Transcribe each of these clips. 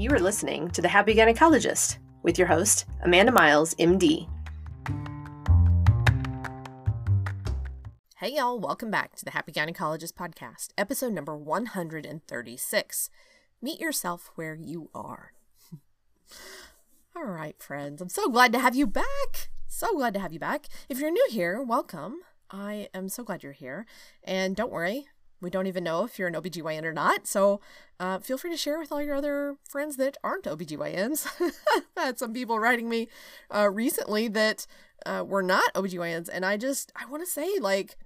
You are listening to The Happy Gynecologist with your host, Amanda Miles, MD. Hey, y'all, welcome back to the Happy Gynecologist podcast, episode number 136. Meet yourself where you are. All right, friends, I'm so glad to have you back. So glad to have you back. If you're new here, welcome. I am so glad you're here. And don't worry, we don't even know if you're an OBGYN or not. So uh, feel free to share with all your other friends that aren't OBGYNs. I've had some people writing me uh, recently that uh, were not OBGYNs. And I just, I want to say, like,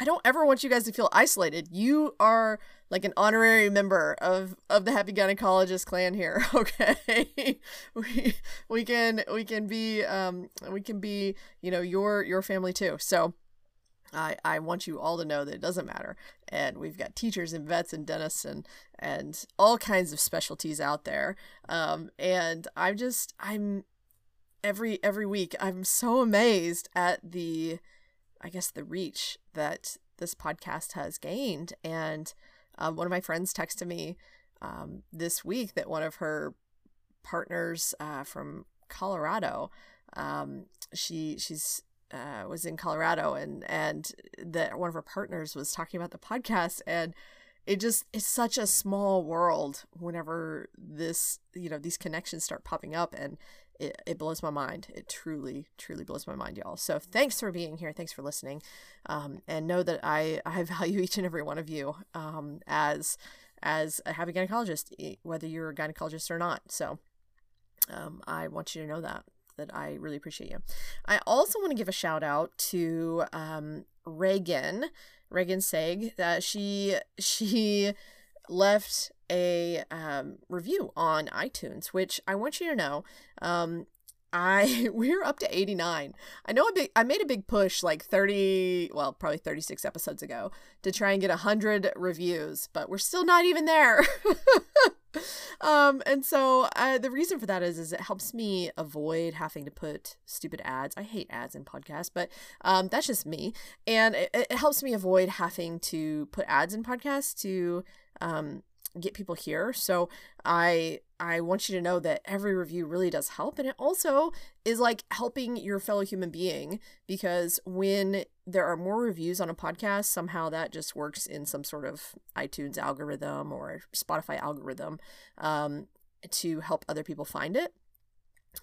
I don't ever want you guys to feel isolated. You are like an honorary member of of the Happy Gynecologist clan here. Okay, we we can we can be um we can be you know your your family too. So I, I want you all to know that it doesn't matter. And we've got teachers and vets and dentists and, and all kinds of specialties out there. Um, and I'm just, I'm every, every week, I'm so amazed at the, I guess, the reach that this podcast has gained. And um, one of my friends texted me um, this week that one of her partners uh, from Colorado, um, she she's uh, was in Colorado and and that one of her partners was talking about the podcast and it just is such a small world whenever this you know these connections start popping up and it, it blows my mind. It truly truly blows my mind y'all. So thanks for being here. Thanks for listening. Um, and know that i i value each and every one of you um, as as a happy gynecologist whether you're a gynecologist or not. So um, i want you to know that that I really appreciate you. I also want to give a shout out to um, Reagan, Reagan Seg. Uh, she she left a um, review on iTunes, which I want you to know. Um, I we're up to 89. I know big I made a big push like 30, well, probably 36 episodes ago to try and get 100 reviews, but we're still not even there. um and so uh, the reason for that is is it helps me avoid having to put stupid ads i hate ads in podcasts but um that's just me and it, it helps me avoid having to put ads in podcasts to um get people here. So I I want you to know that every review really does help and it also is like helping your fellow human being because when there are more reviews on a podcast, somehow that just works in some sort of iTunes algorithm or Spotify algorithm um, to help other people find it.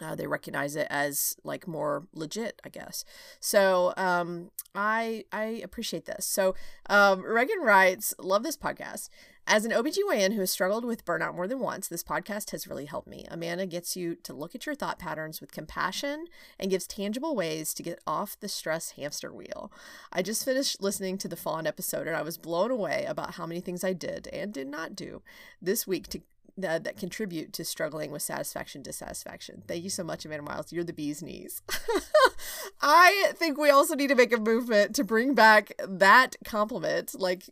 Uh, they recognize it as like more legit, I guess. So um, I I appreciate this. So um, Reagan writes, love this podcast. As an OBGYN who has struggled with burnout more than once, this podcast has really helped me. Amanda gets you to look at your thought patterns with compassion and gives tangible ways to get off the stress hamster wheel. I just finished listening to the Fawn episode and I was blown away about how many things I did and did not do this week to that, that contribute to struggling with satisfaction dissatisfaction. Thank you so much, Amanda Miles. You're the bee's knees. I think we also need to make a movement to bring back that compliment. Like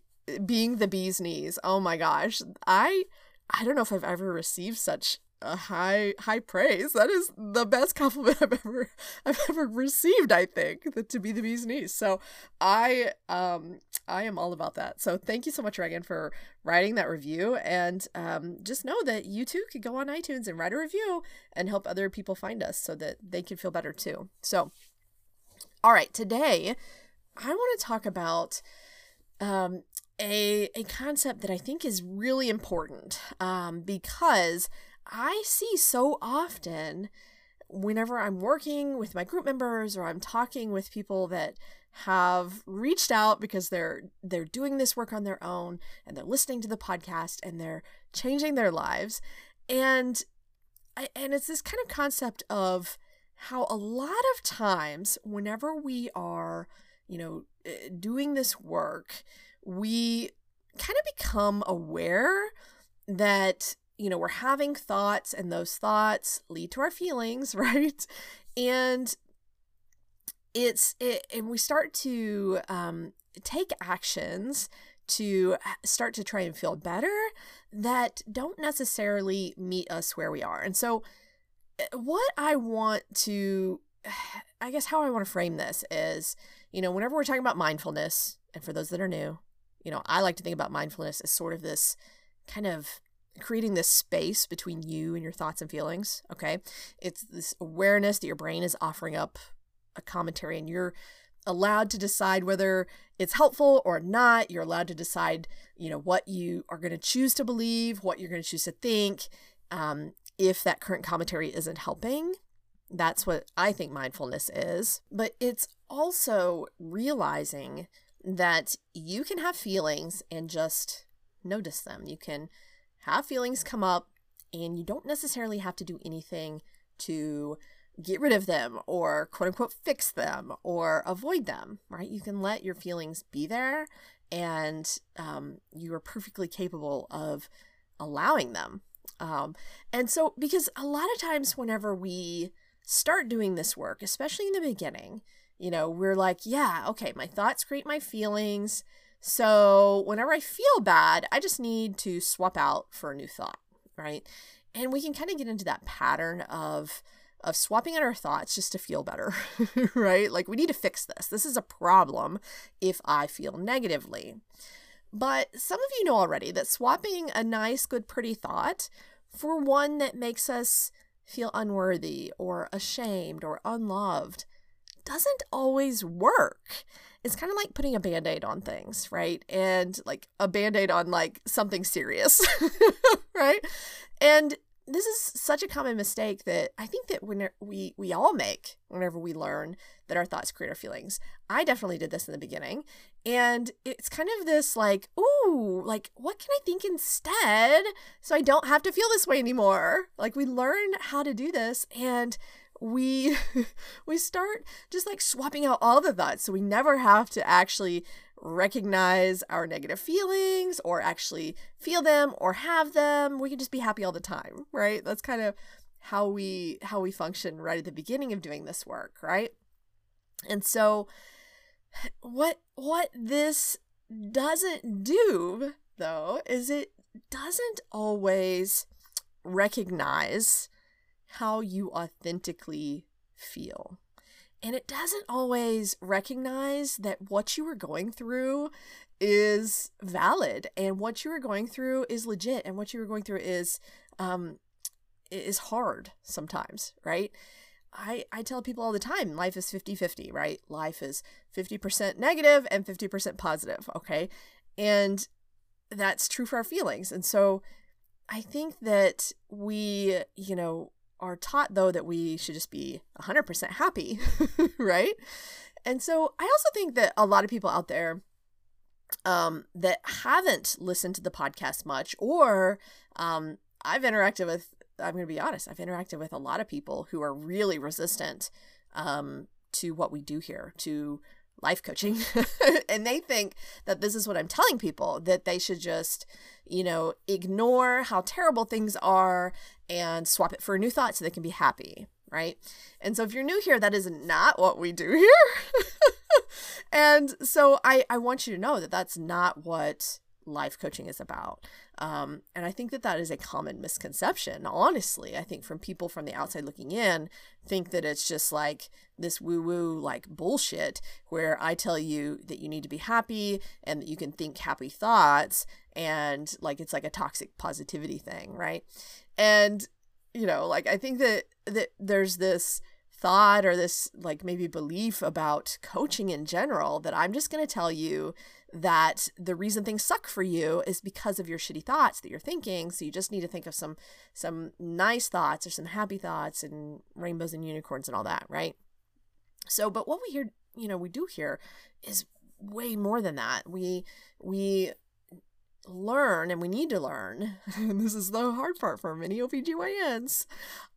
being the bee's knees. Oh my gosh. I I don't know if I've ever received such a high high praise. That is the best compliment I've ever I've ever received, I think, that to be the bee's knees. So I um I am all about that. So thank you so much, Reagan, for writing that review. And um, just know that you too could go on iTunes and write a review and help other people find us so that they can feel better too. So all right, today I want to talk about um, a a concept that I think is really important um, because I see so often whenever I'm working with my group members or I'm talking with people that have reached out because they're they're doing this work on their own and they're listening to the podcast and they're changing their lives. And and it's this kind of concept of how a lot of times whenever we are you know eh, doing this work we kind of become aware that you know we're having thoughts and those thoughts lead to our feelings right? And it's it, and we start to um, take actions to start to try and feel better that don't necessarily meet us where we are. And so eh, what i want to i guess how i want to frame this is you know whenever we're talking about mindfulness and for those that are new you know, I like to think about mindfulness as sort of this kind of creating this space between you and your thoughts and feelings. Okay. It's this awareness that your brain is offering up a commentary and you're allowed to decide whether it's helpful or not. You're allowed to decide, you know, what you are going to choose to believe, what you're going to choose to think. Um, if that current commentary isn't helping, that's what I think mindfulness is. But it's also realizing that you can have feelings and just notice them. You can have feelings come up and you don't necessarily have to do anything to get rid of them or quote unquote fix them or avoid them, right? You can let your feelings be there and um, you are perfectly capable of allowing them. Um, and so, because a lot of times, whenever we start doing this work, especially in the beginning, you know, we're like, yeah, okay, my thoughts create my feelings. So, whenever I feel bad, I just need to swap out for a new thought, right? And we can kind of get into that pattern of, of swapping out our thoughts just to feel better, right? Like we need to fix this. This is a problem if I feel negatively. But some of you know already that swapping a nice, good, pretty thought for one that makes us feel unworthy or ashamed or unloved doesn't always work. It's kind of like putting a band aid on things, right? And like a band aid on like something serious, right? And this is such a common mistake that I think that when we we all make whenever we learn that our thoughts create our feelings. I definitely did this in the beginning, and it's kind of this like, ooh, like what can I think instead so I don't have to feel this way anymore? Like we learn how to do this and we we start just like swapping out all the thoughts so we never have to actually recognize our negative feelings or actually feel them or have them. We can just be happy all the time, right? That's kind of how we how we function right at the beginning of doing this work, right? And so what what this doesn't do though is it doesn't always recognize how you authentically feel. And it doesn't always recognize that what you were going through is valid and what you were going through is legit and what you were going through is um is hard sometimes, right? I, I tell people all the time life is 50 50, right? Life is 50% negative and 50% positive, okay? And that's true for our feelings. And so I think that we, you know, are taught though that we should just be 100% happy, right? And so I also think that a lot of people out there um, that haven't listened to the podcast much, or um, I've interacted with, I'm going to be honest, I've interacted with a lot of people who are really resistant um, to what we do here, to life coaching. and they think that this is what I'm telling people that they should just, you know, ignore how terrible things are and swap it for a new thought so they can be happy, right? And so if you're new here, that is not what we do here. and so I, I want you to know that that's not what life coaching is about. Um, and I think that that is a common misconception, honestly. I think from people from the outside looking in, think that it's just like this woo woo, like bullshit, where I tell you that you need to be happy and that you can think happy thoughts, and like it's like a toxic positivity thing, right? And, you know, like I think that, that there's this thought or this like maybe belief about coaching in general that I'm just going to tell you that the reason things suck for you is because of your shitty thoughts that you're thinking. So you just need to think of some some nice thoughts or some happy thoughts and rainbows and unicorns and all that right? So but what we hear you know we do here is way more than that. We we learn and we need to learn and this is the hard part for many OBGYNs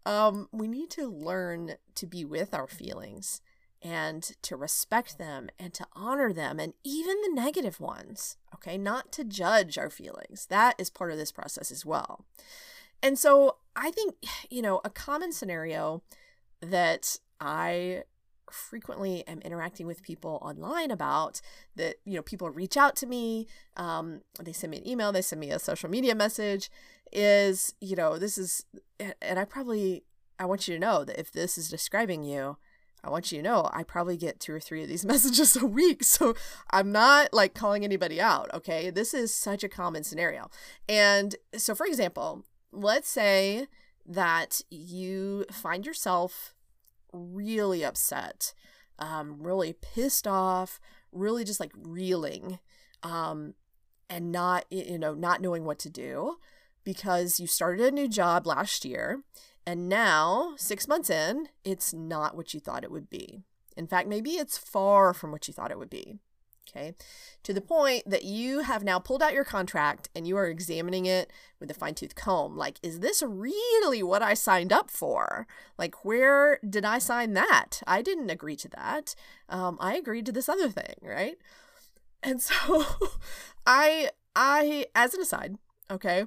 um we need to learn to be with our feelings and to respect them and to honor them and even the negative ones, okay? Not to judge our feelings. That is part of this process as well. And so I think, you know, a common scenario that I frequently am interacting with people online about that, you know, people reach out to me, um, they send me an email, they send me a social media message is, you know, this is, and I probably, I want you to know that if this is describing you, I want you to know I probably get two or three of these messages a week. So I'm not like calling anybody out. Okay. This is such a common scenario. And so, for example, let's say that you find yourself really upset, um, really pissed off, really just like reeling, um, and not, you know, not knowing what to do because you started a new job last year and now, six months in, it's not what you thought it would be. In fact, maybe it's far from what you thought it would be. Okay. To the point that you have now pulled out your contract and you are examining it with a fine tooth comb. Like, is this really what I signed up for? Like, where did I sign that? I didn't agree to that. Um, I agreed to this other thing, right? And so I, I, as an aside, okay,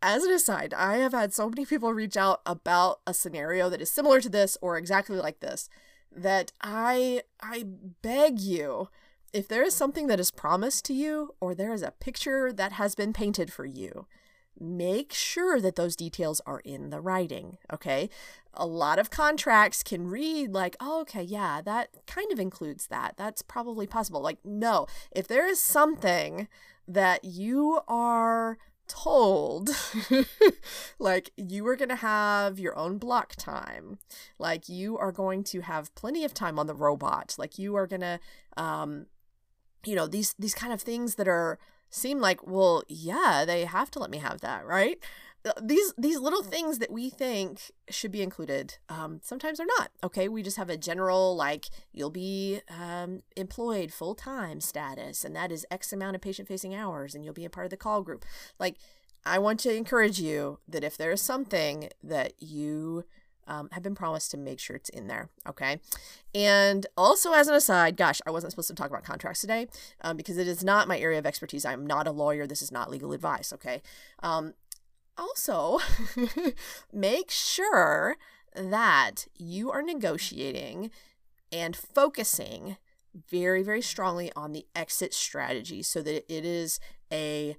as an aside, I have had so many people reach out about a scenario that is similar to this or exactly like this that I I beg you if there is something that is promised to you or there is a picture that has been painted for you, make sure that those details are in the writing, okay? A lot of contracts can read like, oh, okay, yeah, that kind of includes that. That's probably possible. Like, no, if there is something that you are told like you are going to have your own block time. Like you are going to have plenty of time on the robot. Like you are going to um you know these these kind of things that are seem like well yeah they have to let me have that right these these little things that we think should be included um, sometimes are not okay we just have a general like you'll be um, employed full time status and that is x amount of patient facing hours and you'll be a part of the call group like i want to encourage you that if there is something that you um, have been promised to make sure it's in there. Okay. And also, as an aside, gosh, I wasn't supposed to talk about contracts today um, because it is not my area of expertise. I'm not a lawyer. This is not legal advice. Okay. Um, also, make sure that you are negotiating and focusing very, very strongly on the exit strategy so that it is a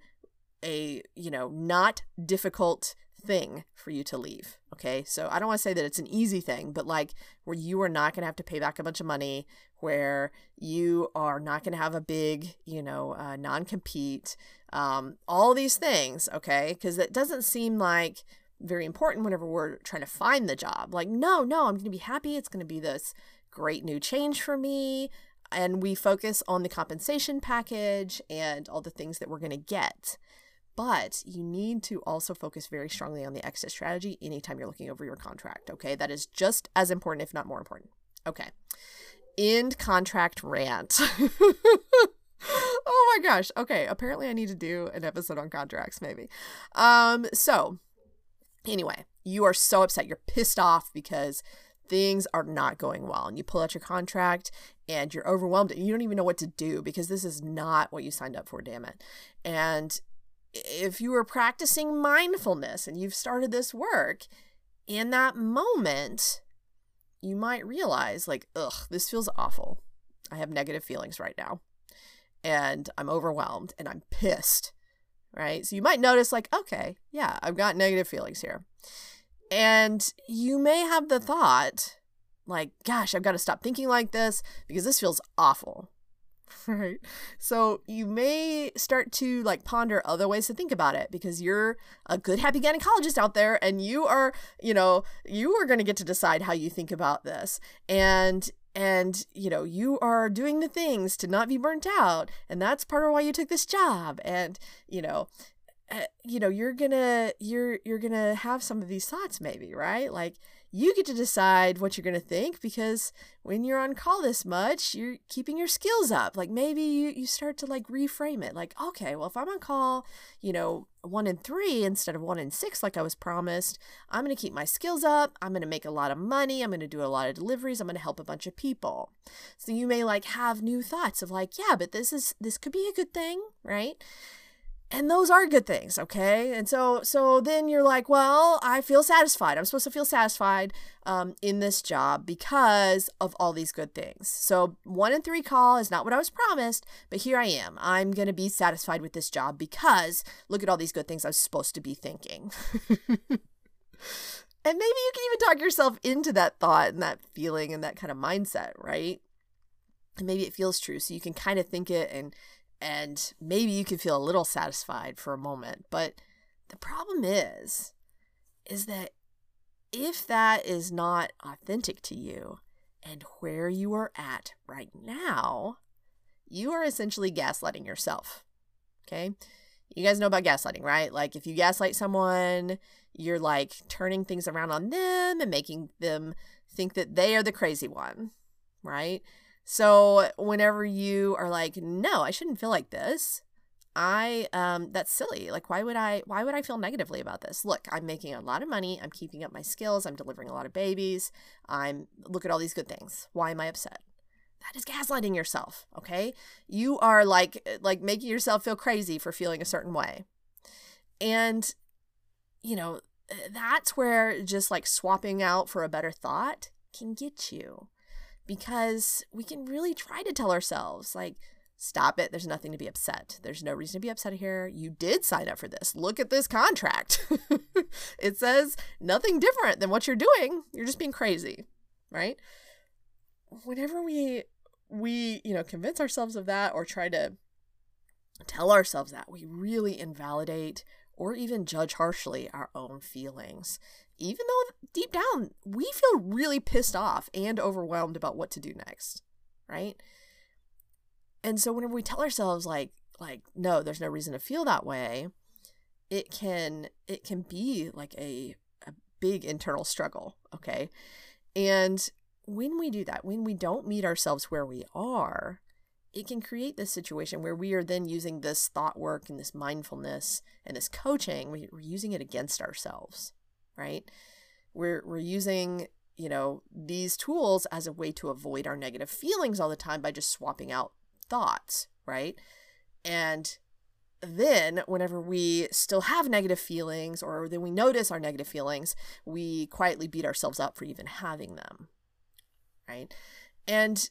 a you know not difficult thing for you to leave. Okay. So I don't want to say that it's an easy thing, but like where you are not going to have to pay back a bunch of money, where you are not going to have a big, you know, uh, non compete, um, all these things. Okay. Because it doesn't seem like very important whenever we're trying to find the job. Like, no, no, I'm going to be happy. It's going to be this great new change for me. And we focus on the compensation package and all the things that we're going to get. But you need to also focus very strongly on the exit strategy anytime you're looking over your contract. Okay. That is just as important, if not more important. Okay. End contract rant. oh my gosh. Okay. Apparently I need to do an episode on contracts, maybe. Um, so anyway, you are so upset. You're pissed off because things are not going well and you pull out your contract and you're overwhelmed and you don't even know what to do because this is not what you signed up for damn it and if you were practicing mindfulness and you've started this work, in that moment, you might realize, like, ugh, this feels awful. I have negative feelings right now. And I'm overwhelmed and I'm pissed. Right. So you might notice, like, okay, yeah, I've got negative feelings here. And you may have the thought, like, gosh, I've got to stop thinking like this because this feels awful. right? So you may start to like ponder other ways to think about it because you're a good happy gynecologist out there and you are, you know, you are going to get to decide how you think about this. And and you know you are doing the things to not be burnt out and that's part of why you took this job and you know uh, you know you're gonna you're you're gonna have some of these thoughts maybe right like you get to decide what you're going to think because when you're on call this much, you're keeping your skills up. Like maybe you, you start to like reframe it like, okay, well, if I'm on call, you know, one in three instead of one in six, like I was promised, I'm going to keep my skills up. I'm going to make a lot of money. I'm going to do a lot of deliveries. I'm going to help a bunch of people. So you may like have new thoughts of like, yeah, but this is, this could be a good thing, right? And those are good things okay and so so then you're like well i feel satisfied i'm supposed to feel satisfied um, in this job because of all these good things so one in three call is not what i was promised but here i am i'm going to be satisfied with this job because look at all these good things i was supposed to be thinking And maybe you can even talk yourself into that thought and that feeling and that kind of mindset, right? And maybe it feels true. So you can kind of think it and and maybe you can feel a little satisfied for a moment. But the problem is, is that if that is not authentic to you and where you are at right now, you are essentially gaslighting yourself. Okay. You guys know about gaslighting, right? Like if you gaslight someone, you're like turning things around on them and making them think that they are the crazy one, right? So whenever you are like, no, I shouldn't feel like this, I um that's silly. Like why would I why would I feel negatively about this? Look, I'm making a lot of money, I'm keeping up my skills, I'm delivering a lot of babies. I'm look at all these good things. Why am I upset? That is gaslighting yourself, okay? You are like like making yourself feel crazy for feeling a certain way. And you know, that's where just like swapping out for a better thought can get you. Because we can really try to tell ourselves like Stop it. There's nothing to be upset. There's no reason to be upset here. You did sign up for this. Look at this contract. it says nothing different than what you're doing. You're just being crazy, right? Whenever we we, you know, convince ourselves of that or try to tell ourselves that, we really invalidate or even judge harshly our own feelings. Even though deep down we feel really pissed off and overwhelmed about what to do next, right? And so whenever we tell ourselves like like no, there's no reason to feel that way, it can it can be like a a big internal struggle, okay? And when we do that, when we don't meet ourselves where we are, it can create this situation where we are then using this thought work and this mindfulness and this coaching, we're using it against ourselves, right? We're we're using you know these tools as a way to avoid our negative feelings all the time by just swapping out thoughts, right? And then whenever we still have negative feelings or then we notice our negative feelings, we quietly beat ourselves up for even having them. Right? And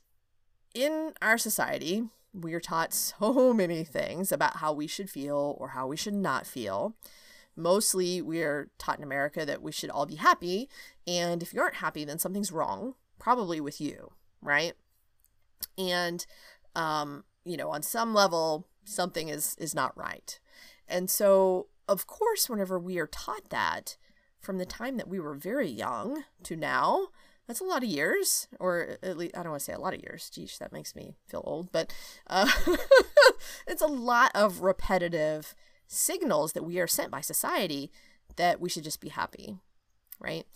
in our society, we are taught so many things about how we should feel or how we should not feel. Mostly, we are taught in America that we should all be happy. And if you aren't happy, then something's wrong, probably with you, right? And um, you know, on some level, something is is not right. And so, of course, whenever we are taught that from the time that we were very young to now, that's a lot of years, or at least I don't want to say a lot of years. Geez, that makes me feel old, but uh, it's a lot of repetitive signals that we are sent by society that we should just be happy, right?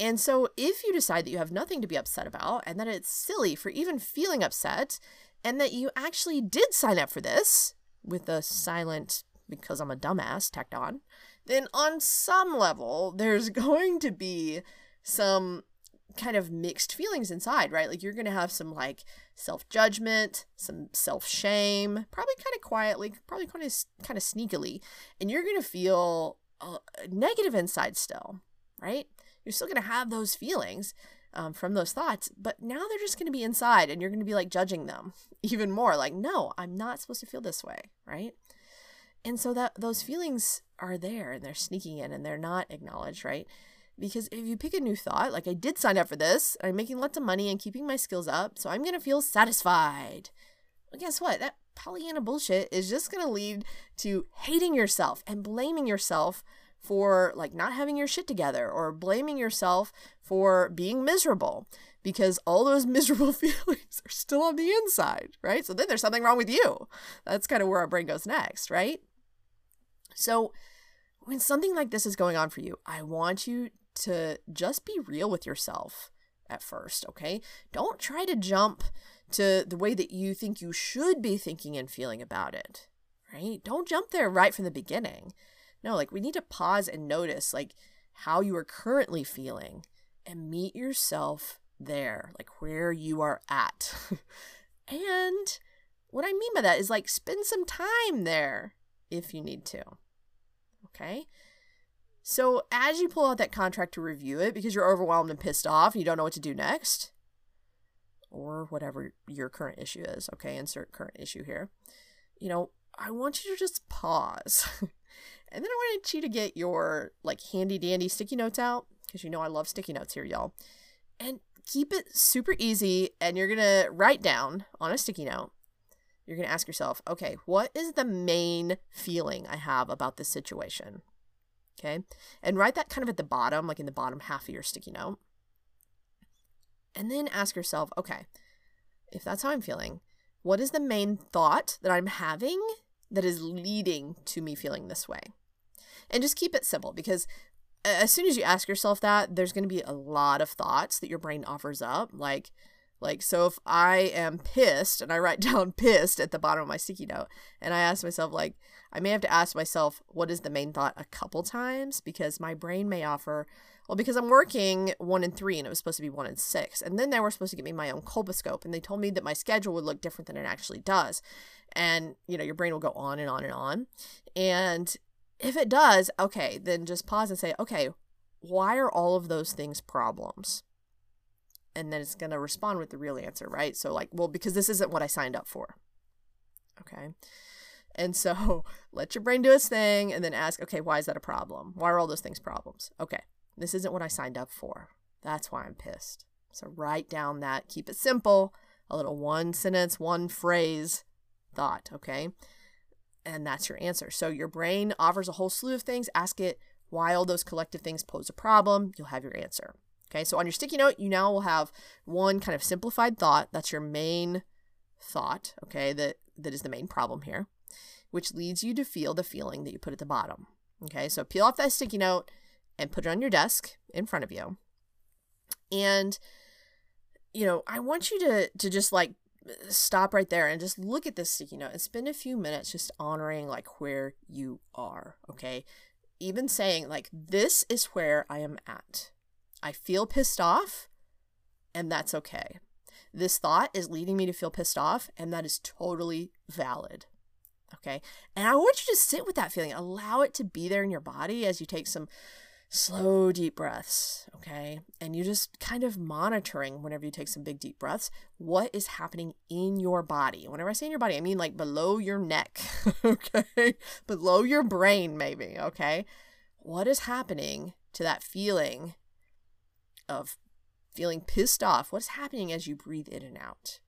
And so, if you decide that you have nothing to be upset about and that it's silly for even feeling upset, and that you actually did sign up for this with a silent because I'm a dumbass tacked on, then on some level, there's going to be some kind of mixed feelings inside, right? Like you're going to have some like self judgment, some self shame, probably kind of quietly, probably kind of kind of sneakily, and you're going to feel uh, negative inside still, right? You're still going to have those feelings, um, from those thoughts, but now they're just going to be inside and you're going to be like judging them even more. Like, no, I'm not supposed to feel this way, right? And so that those feelings are there and they're sneaking in and they're not acknowledged, right? Because if you pick a new thought, like I did sign up for this, I'm making lots of money and keeping my skills up, so I'm to feel satisfied. Well, guess what? That Pollyanna bullshit is just to lead to hating yourself and blaming yourself for like not having your shit together or blaming yourself for being miserable because all those miserable feelings are still on the inside, right? So then there's something wrong with you. That's kind of where our brain goes next, right? So when something like this is going on for you, I want you to just be real with yourself at first, okay? Don't try to jump to the way that you think you should be thinking and feeling about it, right? Don't jump there right from the beginning. No, like we need to pause and notice like how you are currently feeling and meet yourself there, like where you are at. and what I mean by that is like spend some time there if you need to. Okay? So as you pull out that contract to review it because you're overwhelmed and pissed off and you don't know what to do next, or whatever your current issue is, okay, insert current issue here. You know, I want you to just pause And then I wanted you to get your like handy dandy sticky notes out because you know I love sticky notes here, y'all. And keep it super easy. And you're going to write down on a sticky note, you're going to ask yourself, okay, what is the main feeling I have about this situation? Okay. And write that kind of at the bottom, like in the bottom half of your sticky note. And then ask yourself, okay, if that's how I'm feeling, what is the main thought that I'm having that is leading to me feeling this way? And just keep it simple because as soon as you ask yourself that, there's going to be a lot of thoughts that your brain offers up. Like, like so if I am pissed and I write down pissed at the bottom of my sticky note, and I ask myself like, I may have to ask myself what is the main thought a couple times? Because my brain may offer, well, because I'm working one and three and it was supposed to be one and six, and then they were supposed to give me my own colposcope, and they told me that my schedule would look different than it actually does, and you know your brain will go on and on and on, and if it does, okay, then just pause and say, okay, why are all of those things problems? And then it's going to respond with the real answer, right? So, like, well, because this isn't what I signed up for. Okay. And so let your brain do its thing and then ask, okay, why is that a problem? Why are all those things problems? Okay, this isn't what I signed up for. That's why I'm pissed. So write down that, keep it simple, a little one sentence, one phrase thought, okay? and that's your answer. So your brain offers a whole slew of things. Ask it why all those collective things pose a problem. You'll have your answer. Okay, so on your sticky note, you now will have one kind of simplified thought. That's your main thought, okay, that, that is the main problem here, which leads you to feel the feeling that you put at the bottom. Okay, so peel off that sticky note and put it on your desk in front of you. And, you know, I want you to, to just like stop right there and just look at this sticky note and spend a few minutes just honoring like where you are, okay? Even saying like this is where I am at. I feel pissed off and that's okay. This thought is leading me to feel pissed off and that is totally valid. Okay? And I want you to sit with that feeling. Allow it to be there in your body as you take some slow, deep breaths, okay? And you just kind of monitoring whenever you take some big, deep breaths, what is happening in your body. Whenever I say in your body, I mean like below your neck, okay? Below your brain, maybe, okay? What is happening to that feeling of feeling pissed off? What's happening as you breathe in and out?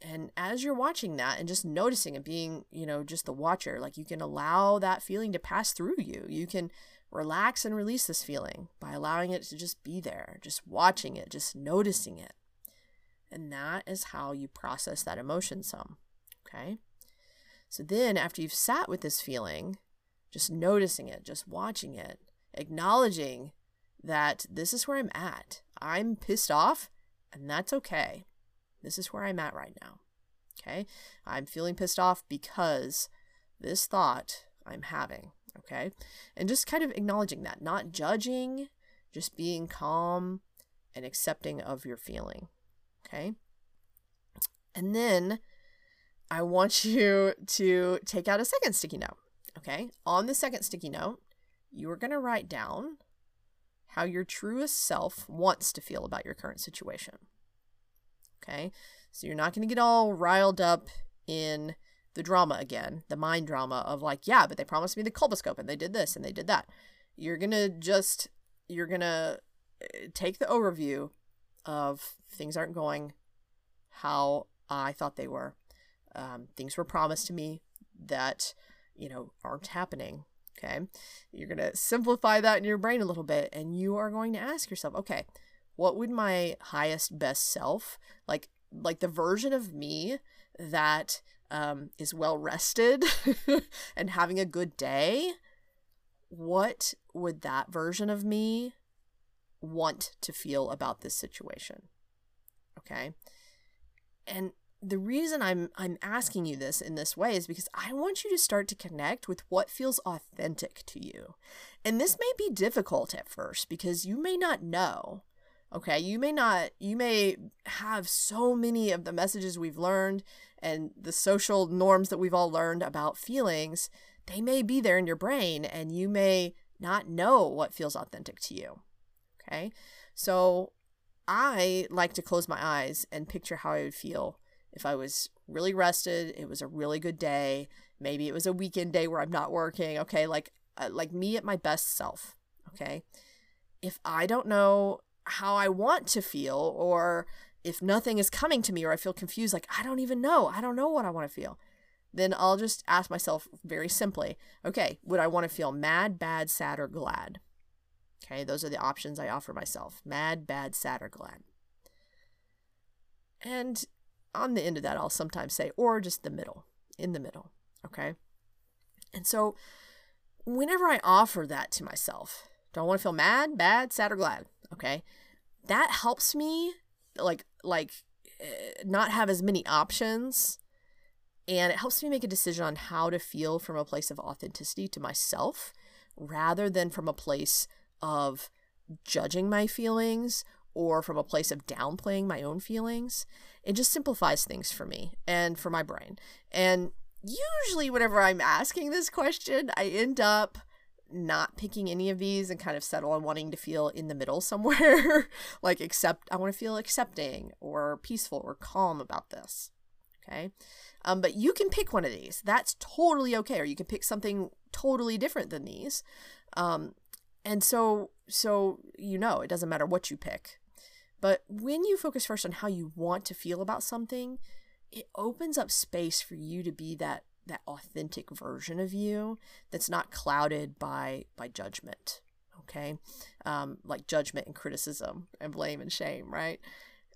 And as you're watching that and just noticing and being, you know, just the watcher, like you can allow that feeling to pass through you. You can relax and release this feeling by allowing it to just be there, just watching it, just noticing it. And that is how you process that emotion some. Okay? So then, after you've sat with this feeling, just noticing it, just watching it, acknowledging that this is where I'm at. I'm pissed off, and that's okay. This is where I'm at right now. Okay? I'm feeling pissed off because this thought I'm having Okay. And just kind of acknowledging that, not judging, just being calm and accepting of your feeling. Okay. And then I want you to take out a second sticky note. Okay. On the second sticky note, you are going to write down how your truest self wants to feel about your current situation. Okay. So you're not going to get all riled up in the drama again, the mind drama of like, yeah, but they promised me the colposcope and they did this and they did that. You're going to just, you're going to eh, take the overview of things aren't going how I thought they were. Um, things were promised to me that, you know, aren't happening. Okay. You're going to simplify that in your brain a little bit and you are going to ask yourself, okay, what would my highest best self, like, like the version of me that um, is well rested and having a good day, what would that version of me want to feel about this situation? Okay. And the reason I'm I'm asking you this in this way is because I want you to start to connect with what feels authentic to you. And this may be difficult at first because you may not know. Okay, you may not you may have so many of the messages we've learned and the social norms that we've all learned about feelings, they may be there in your brain and you may not know what feels authentic to you. Okay. So I like to close my eyes and picture how I would feel if I was really rested. It was a really good day. Maybe it was a weekend day where I'm not working. Okay. Like, uh, like me at my best self. Okay. if I don't know how I want to feel, or if nothing is coming to me, or I feel confused, like I don't even know, I don't know what I want to feel, then I'll just ask myself very simply, okay, would I want to feel mad, bad, sad, or glad? Okay, those are the options I offer myself mad, bad, sad, or glad. And on the end of that, I'll sometimes say, or just the middle, in the middle. Okay. And so whenever I offer that to myself, do I want to feel mad, bad, sad, or glad? Okay. That helps me like, like, eh, not have as many options and it helps me make a decision on how to feel from a place of authenticity to myself rather than from a place of judging my feelings or from a place of downplaying my own feelings. It just simplifies things for me and for my brain. And usually, whenever I'm asking this question, I end up not picking any of these and kind of settle on wanting to feel in the middle somewhere. like, accept, I want to feel accepting or peaceful or calm about this. Okay. Um, but you can pick one of these. That's totally okay. Or you can pick something totally different than these. Um, and so, so you know, it doesn't matter what you pick. But when you focus first on how you want to feel about something, it opens up space for you to be that that authentic version of you that's not clouded by by judgment okay? Um, like judgment and criticism and blame and shame right?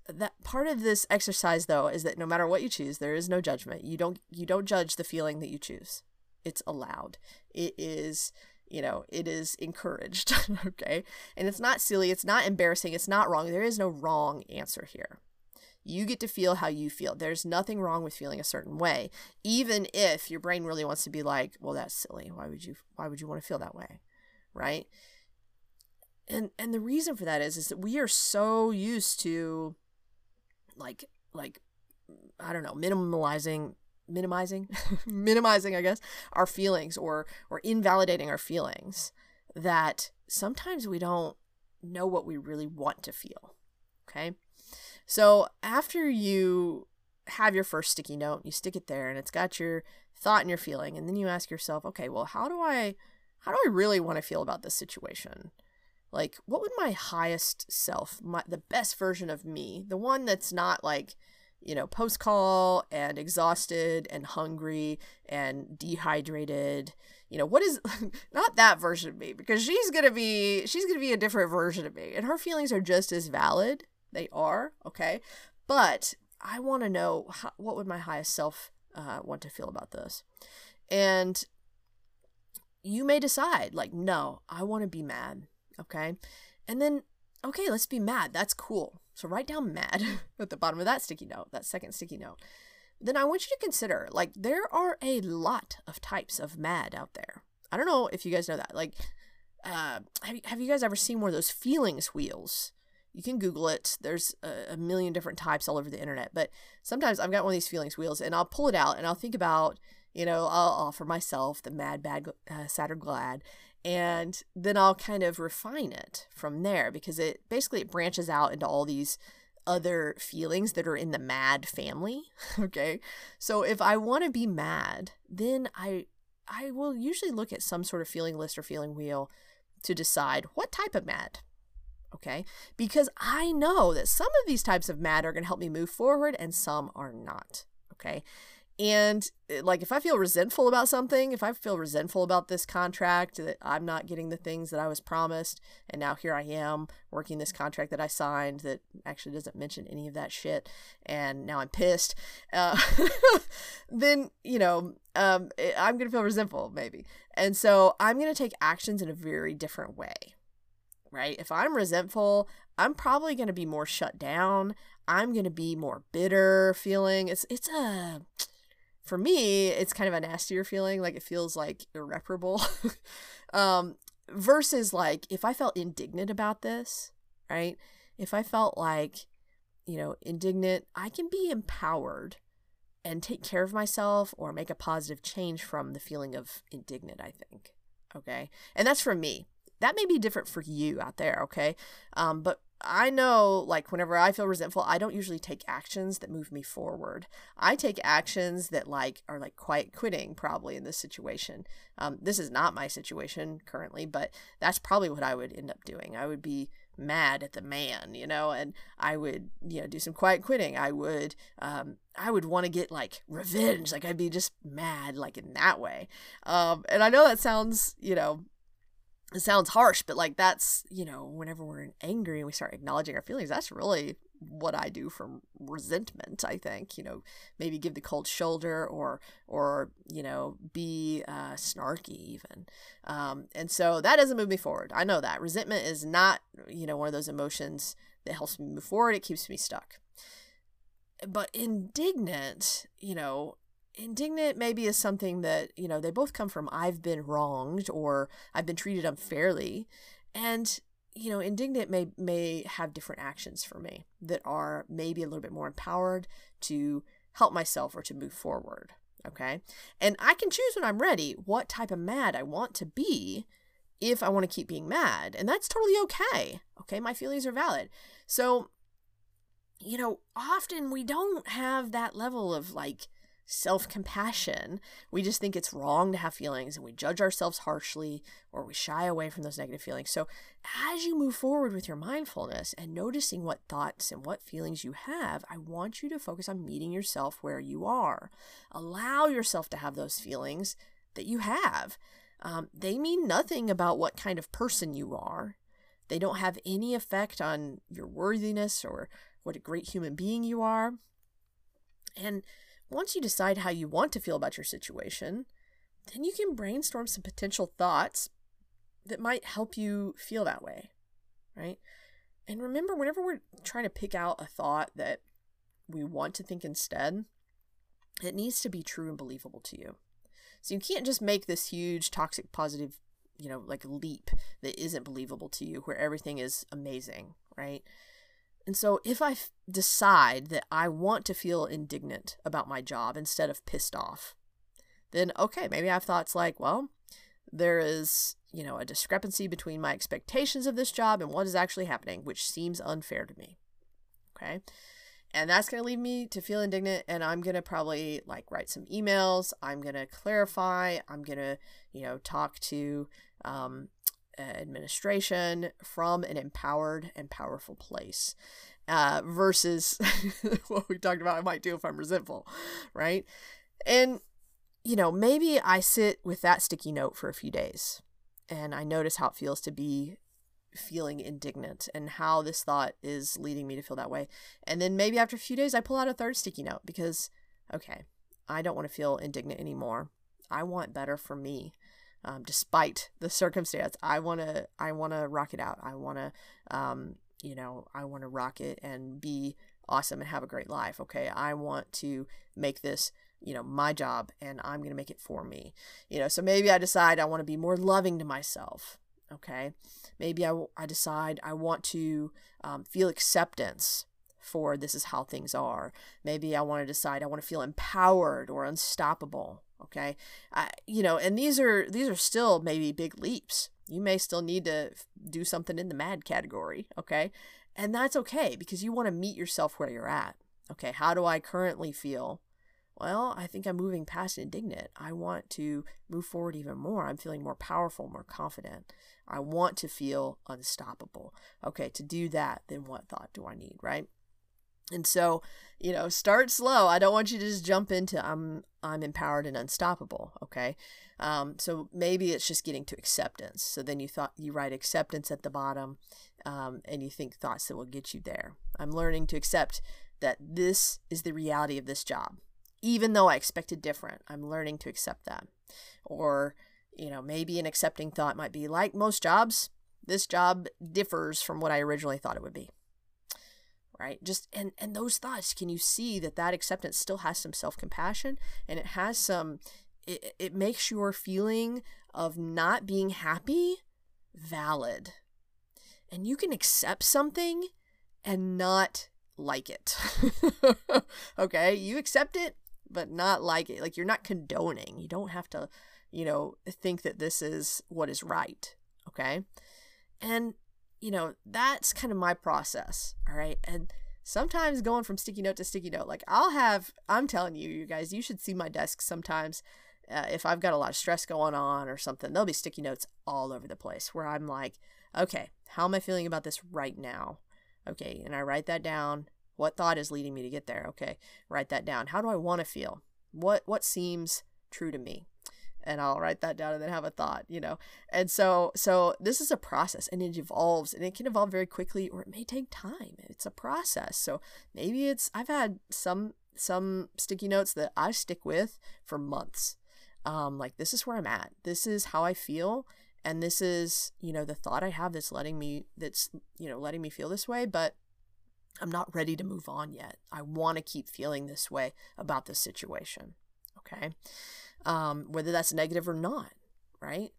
That part of this exercise though is that no matter what you choose there is no judgment. You don't you don't judge the feeling that you choose. It's allowed. It is you know, it is encouraged. okay. And it's not silly. It's not embarrassing. It's not wrong. There is no wrong answer here. You get to feel how you feel. There's nothing wrong with feeling a certain way, even if your brain really wants to be like, "Well, that's silly. Why would you? Why would you want to feel that way?" Right? And and the reason for that is is that we are so used to, like like, I don't know, minimalizing minimizing minimizing i guess our feelings or or invalidating our feelings that sometimes we don't know what we really want to feel okay? So after you have your first sticky note you stick it there and it's got your thought and your feeling and then you ask yourself okay well how do i how do i really want to feel about this situation? Like what would my highest self my the best version of me the one that's not like you know, post call and exhausted and hungry and dehydrated. You know, what is not that version of me because she's going to be she's going to be a different version of me and her feelings are just as valid. They are, okay? But I want to know how, what would my highest self uh, want to feel about this. And you may decide like, no, I want to be mad, okay? And then okay, let's be mad. That's cool. So write down mad at the bottom of that sticky note, that second sticky note. Then I want you to consider like there are a lot of types of mad out there. I don't know if you guys know that. Like, uh, have, have you guys ever seen one of those feelings wheels? You can Google it. There's a, a million different types all over the internet. But sometimes I've got one of these feelings wheels and I'll pull it out and I'll think about, you know, I'll offer myself the mad, bad, uh, sad, or glad and then I'll kind of refine it from there because it basically it branches out into all these other feelings that are in the mad family okay? So if I want to be mad then I I will usually look at some sort of feeling list or feeling wheel to decide what type of mad okay? Because I know that some of these types of mad are going to help me move forward and some are not okay and eh, like if I feel resentful about something, if I feel resentful about this contract that I'm not getting the things that I was promised, and now here I am working this contract that I signed that actually doesn't mention any of that shit, and now I'm pissed, uh, then you know um, eh, I'm gonna feel resentful maybe, and so I'm gonna take actions in a very different way. Right? If I'm resentful, I'm probably going to be more shut down. I'm going to be more bitter feeling. It's it's a for me, it's kind of a nastier feeling. Like it feels like irreparable. um, versus like if I felt indignant about this, right? If I felt like, you know, indignant, I can be empowered and take care of myself or make a positive change from the feeling of indignant, I think. Okay. And that's for me. that may be different for you out there, okay? Um, but I know, like, whenever I feel resentful, I don't usually take actions that move me forward. I take actions that, like, are like quiet quitting, probably in this situation. Um, this is not my situation currently, but that's probably what I would end up doing. I would be mad at the man, you know, and I would, you know, do some quiet quitting. I would, um, I would want to get like revenge. Like, I'd be just mad, like, in that way. Um, and I know that sounds, you know, it sounds harsh, but like that's, you know, whenever we're angry and we start acknowledging our feelings, that's really what I do from resentment, I think, you know, maybe give the cold shoulder or, or, you know, be uh, snarky even. Um, and so that doesn't move me forward. I know that resentment is not, you know, one of those emotions that helps me move forward. It keeps me stuck. But indignant, you know, indignant maybe is something that you know they both come from i've been wronged or i've been treated unfairly and you know indignant may may have different actions for me that are maybe a little bit more empowered to help myself or to move forward okay? And i can choose when i'm ready what type of mad i want to be if i want to keep being mad and that's totally okay okay? My feelings are valid. So you know often we don't have that level of like self compassion. We just think it's wrong to have feelings and we judge ourselves harshly or we shy away from those negative feelings. So, as you move forward with your mindfulness and noticing what thoughts and what feelings you have, I want you to focus on meeting yourself where you are. Allow yourself to have those feelings that you have. Um, they mean nothing about what kind of person you are. They don't have any effect on your worthiness or what a great human being you are. And once you decide how you want to feel about your situation, then you can brainstorm some potential thoughts that might help you feel that way, right? And remember, whenever we're trying to pick out a thought that we want to think instead, it needs to be true and believable to you. So you can't just make this huge toxic positive, you know, like leap that isn't believable to you where everything is amazing, right? And so if I f- decide that I want to feel indignant about my job instead of pissed off, then okay, maybe I have thoughts like, well, there is, you know, a discrepancy between my expectations of this job and what is actually happening, which seems unfair to me. Okay. And that's going to lead me to feel indignant. And I'm going to probably like write some emails. I'm going to clarify. I'm going to, you know, talk to um, administration from an empowered and powerful place uh, versus what we talked about I might do if I'm resentful, right? And, you know, maybe I sit with that sticky note for a few days and I notice how it feels to be feeling indignant and how this thought is leading me to feel that way. And then maybe after a few days, I pull out a third sticky note because, okay, I don't want to feel indignant anymore. I want better for me um, despite the circumstance. I want to I want to rock it out. I want to um, you know, I want to rock it and be awesome and have a great life. Okay, I want to make this you know my job and i'm to make it for me you know so maybe i decide i want to be more loving to myself okay maybe i, I decide i want to um, feel acceptance for this is how things are maybe i want to decide i want to feel empowered or unstoppable okay? I, you know and these are these are still maybe big leaps. You may still need to do something in the mad category okay? And that's okay because you want to meet yourself where you're at okay? How do i currently feel? Well i think i'm moving past indignant. I want to move forward even more. I'm feeling more powerful more confident. I want to feel unstoppable. Okay to do that then what thought do i need right and so, you know, start slow. I don't want you to just jump into I'm I'm empowered and unstoppable. Okay. Um, so maybe it's just getting to acceptance. So then you thought you write acceptance at the bottom, um, and you think thoughts that will get you there. I'm learning to accept that this is the reality of this job, even though I expected different. I'm learning to accept that. Or, you know, maybe an accepting thought might be like most jobs. This job differs from what I originally thought it would be right? Just and and those thoughts can you see that that acceptance still has some self-compassion? And it has some it, it makes your feeling of not being happy valid. And you can accept something and not like it okay? You accept it but not like it. Like you're not condoning. You don't have to you know think that this is what is right Okay. And, you know, that's kind of my process. All right. And sometimes going from sticky note to sticky note, like I'll have, I'm telling you, you guys, you should see my desk sometimes. Uh, if I've got a lot of stress going on or something, there'll be sticky notes all over the place where I'm like, okay, how am I feeling about this right now? Okay. And I write that down. What thought is leading me to get there? Okay. Write that down. How do I want to feel? What, what seems true to me? And I'll write that down and then have a thought, you know. And so so this is a process and it evolves and it can evolve very quickly or it may take time. It's a process. So maybe it's I've had some some sticky notes that I stick with for months. Um like this is where I'm at. This is how I feel and this is, you know, the thought I have that's letting me that's, you know, letting me feel this way, but I'm not ready to move on yet. I want to keep feeling this way about this situation. Okay um, whether that's negative or not, right?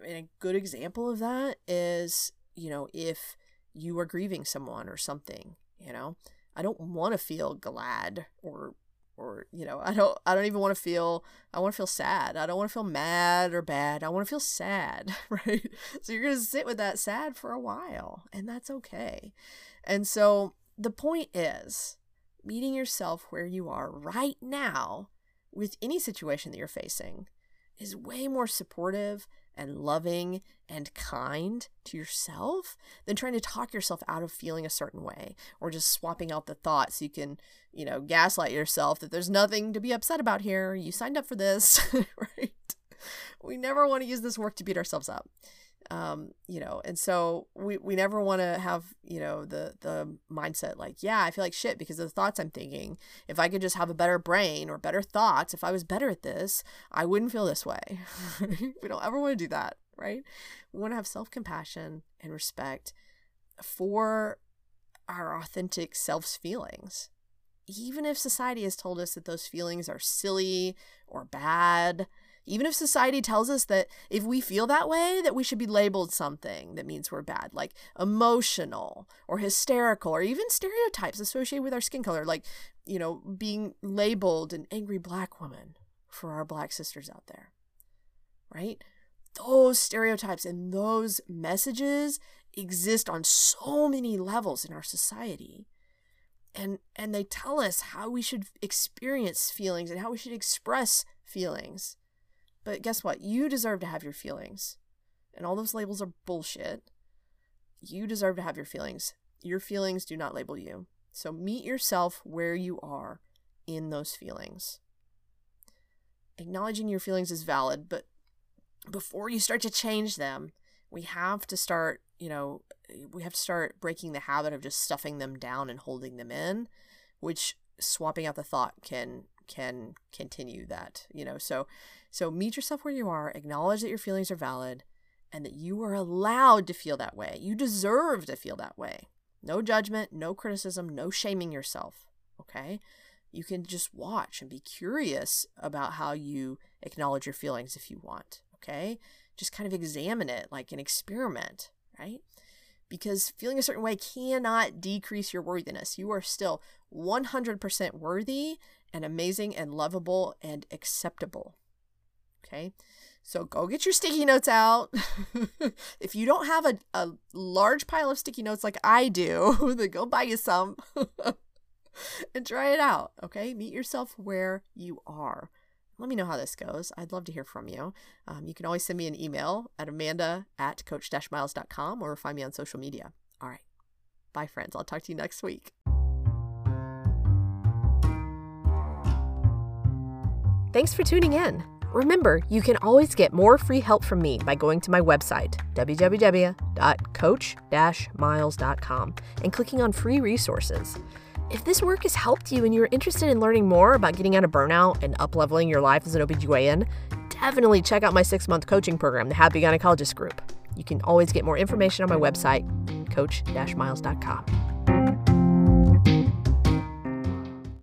Mean, a good example of that is, you know, if you are grieving someone or something, you know, I don't want to feel glad or or you know i don't i don't even want to feel i want to feel sad. I don't want to feel mad or bad. I want to feel sad right? So you're going to sit with that sad for a while and that's okay. And so the point is meeting yourself where you are right now with any situation that you're facing is way more supportive and loving and kind to yourself than trying to talk yourself out of feeling a certain way or just swapping out the thoughts you can, you know, gaslight yourself that there's nothing to be upset about here. You signed up for this, right? We never want to use this work to beat ourselves up um, you know, and so we, we never want to have, you know, the, the mindset like, yeah, I feel like shit because of the thoughts I'm thinking. If I could just have a better brain or better thoughts, if I was better at this, I wouldn't feel this way. we don't ever want to do that, right? We want to have self compassion and respect for our authentic self's feelings. Even if society has told us that those feelings are silly or bad, even if society tells us that if we feel that way, that we should be labeled something that means we're bad, like emotional or hysterical, or even stereotypes associated with our skin color, like, you know, being labeled an angry black woman for our black sisters out there, right? Those stereotypes and those messages exist on so many levels in our society and and they tell us how we should experience feelings and how we should express feelings but guess what? You deserve to have your feelings. And all those labels are bullshit. You deserve to have your feelings. Your feelings do not label you. So meet yourself where you are in those feelings. Acknowledging your feelings is valid, but before you start to change them, we have to start, you know, we have to start breaking the habit of just stuffing them down and holding them in, which swapping out the thought can can continue that, you know. So so meet yourself where you are, acknowledge that your feelings are valid and that you are allowed to feel that way. You deserve to feel that way. No judgment, no criticism, no shaming yourself. Okay? You can just watch and be curious about how you acknowledge your feelings if you want. Okay? Just kind of examine it like an experiment, right? Because feeling a certain way cannot decrease your worthiness. You are still 100% worthy and amazing and lovable and acceptable. Okay. So go get your sticky notes out. if you don't have a, a large pile of sticky notes like I do, then go buy you some and try it out. Okay. Meet yourself where you are. Let me know how this goes. I'd love to hear from you. Um, you can always send me an email at amanda at coach-miles.com or find me on social media. All right. Bye, friends. I'll talk to you next week. Thanks for tuning in. Remember, you can always get more free help from me by going to my website, www.coach-miles.com, and clicking on free resources. If this work has helped you and you're interested in learning more about getting out of burnout and upleveling your life as an OBGYN, definitely check out my six month coaching program, the Happy Gynecologist Group. You can always get more information on my website, coach-miles.com.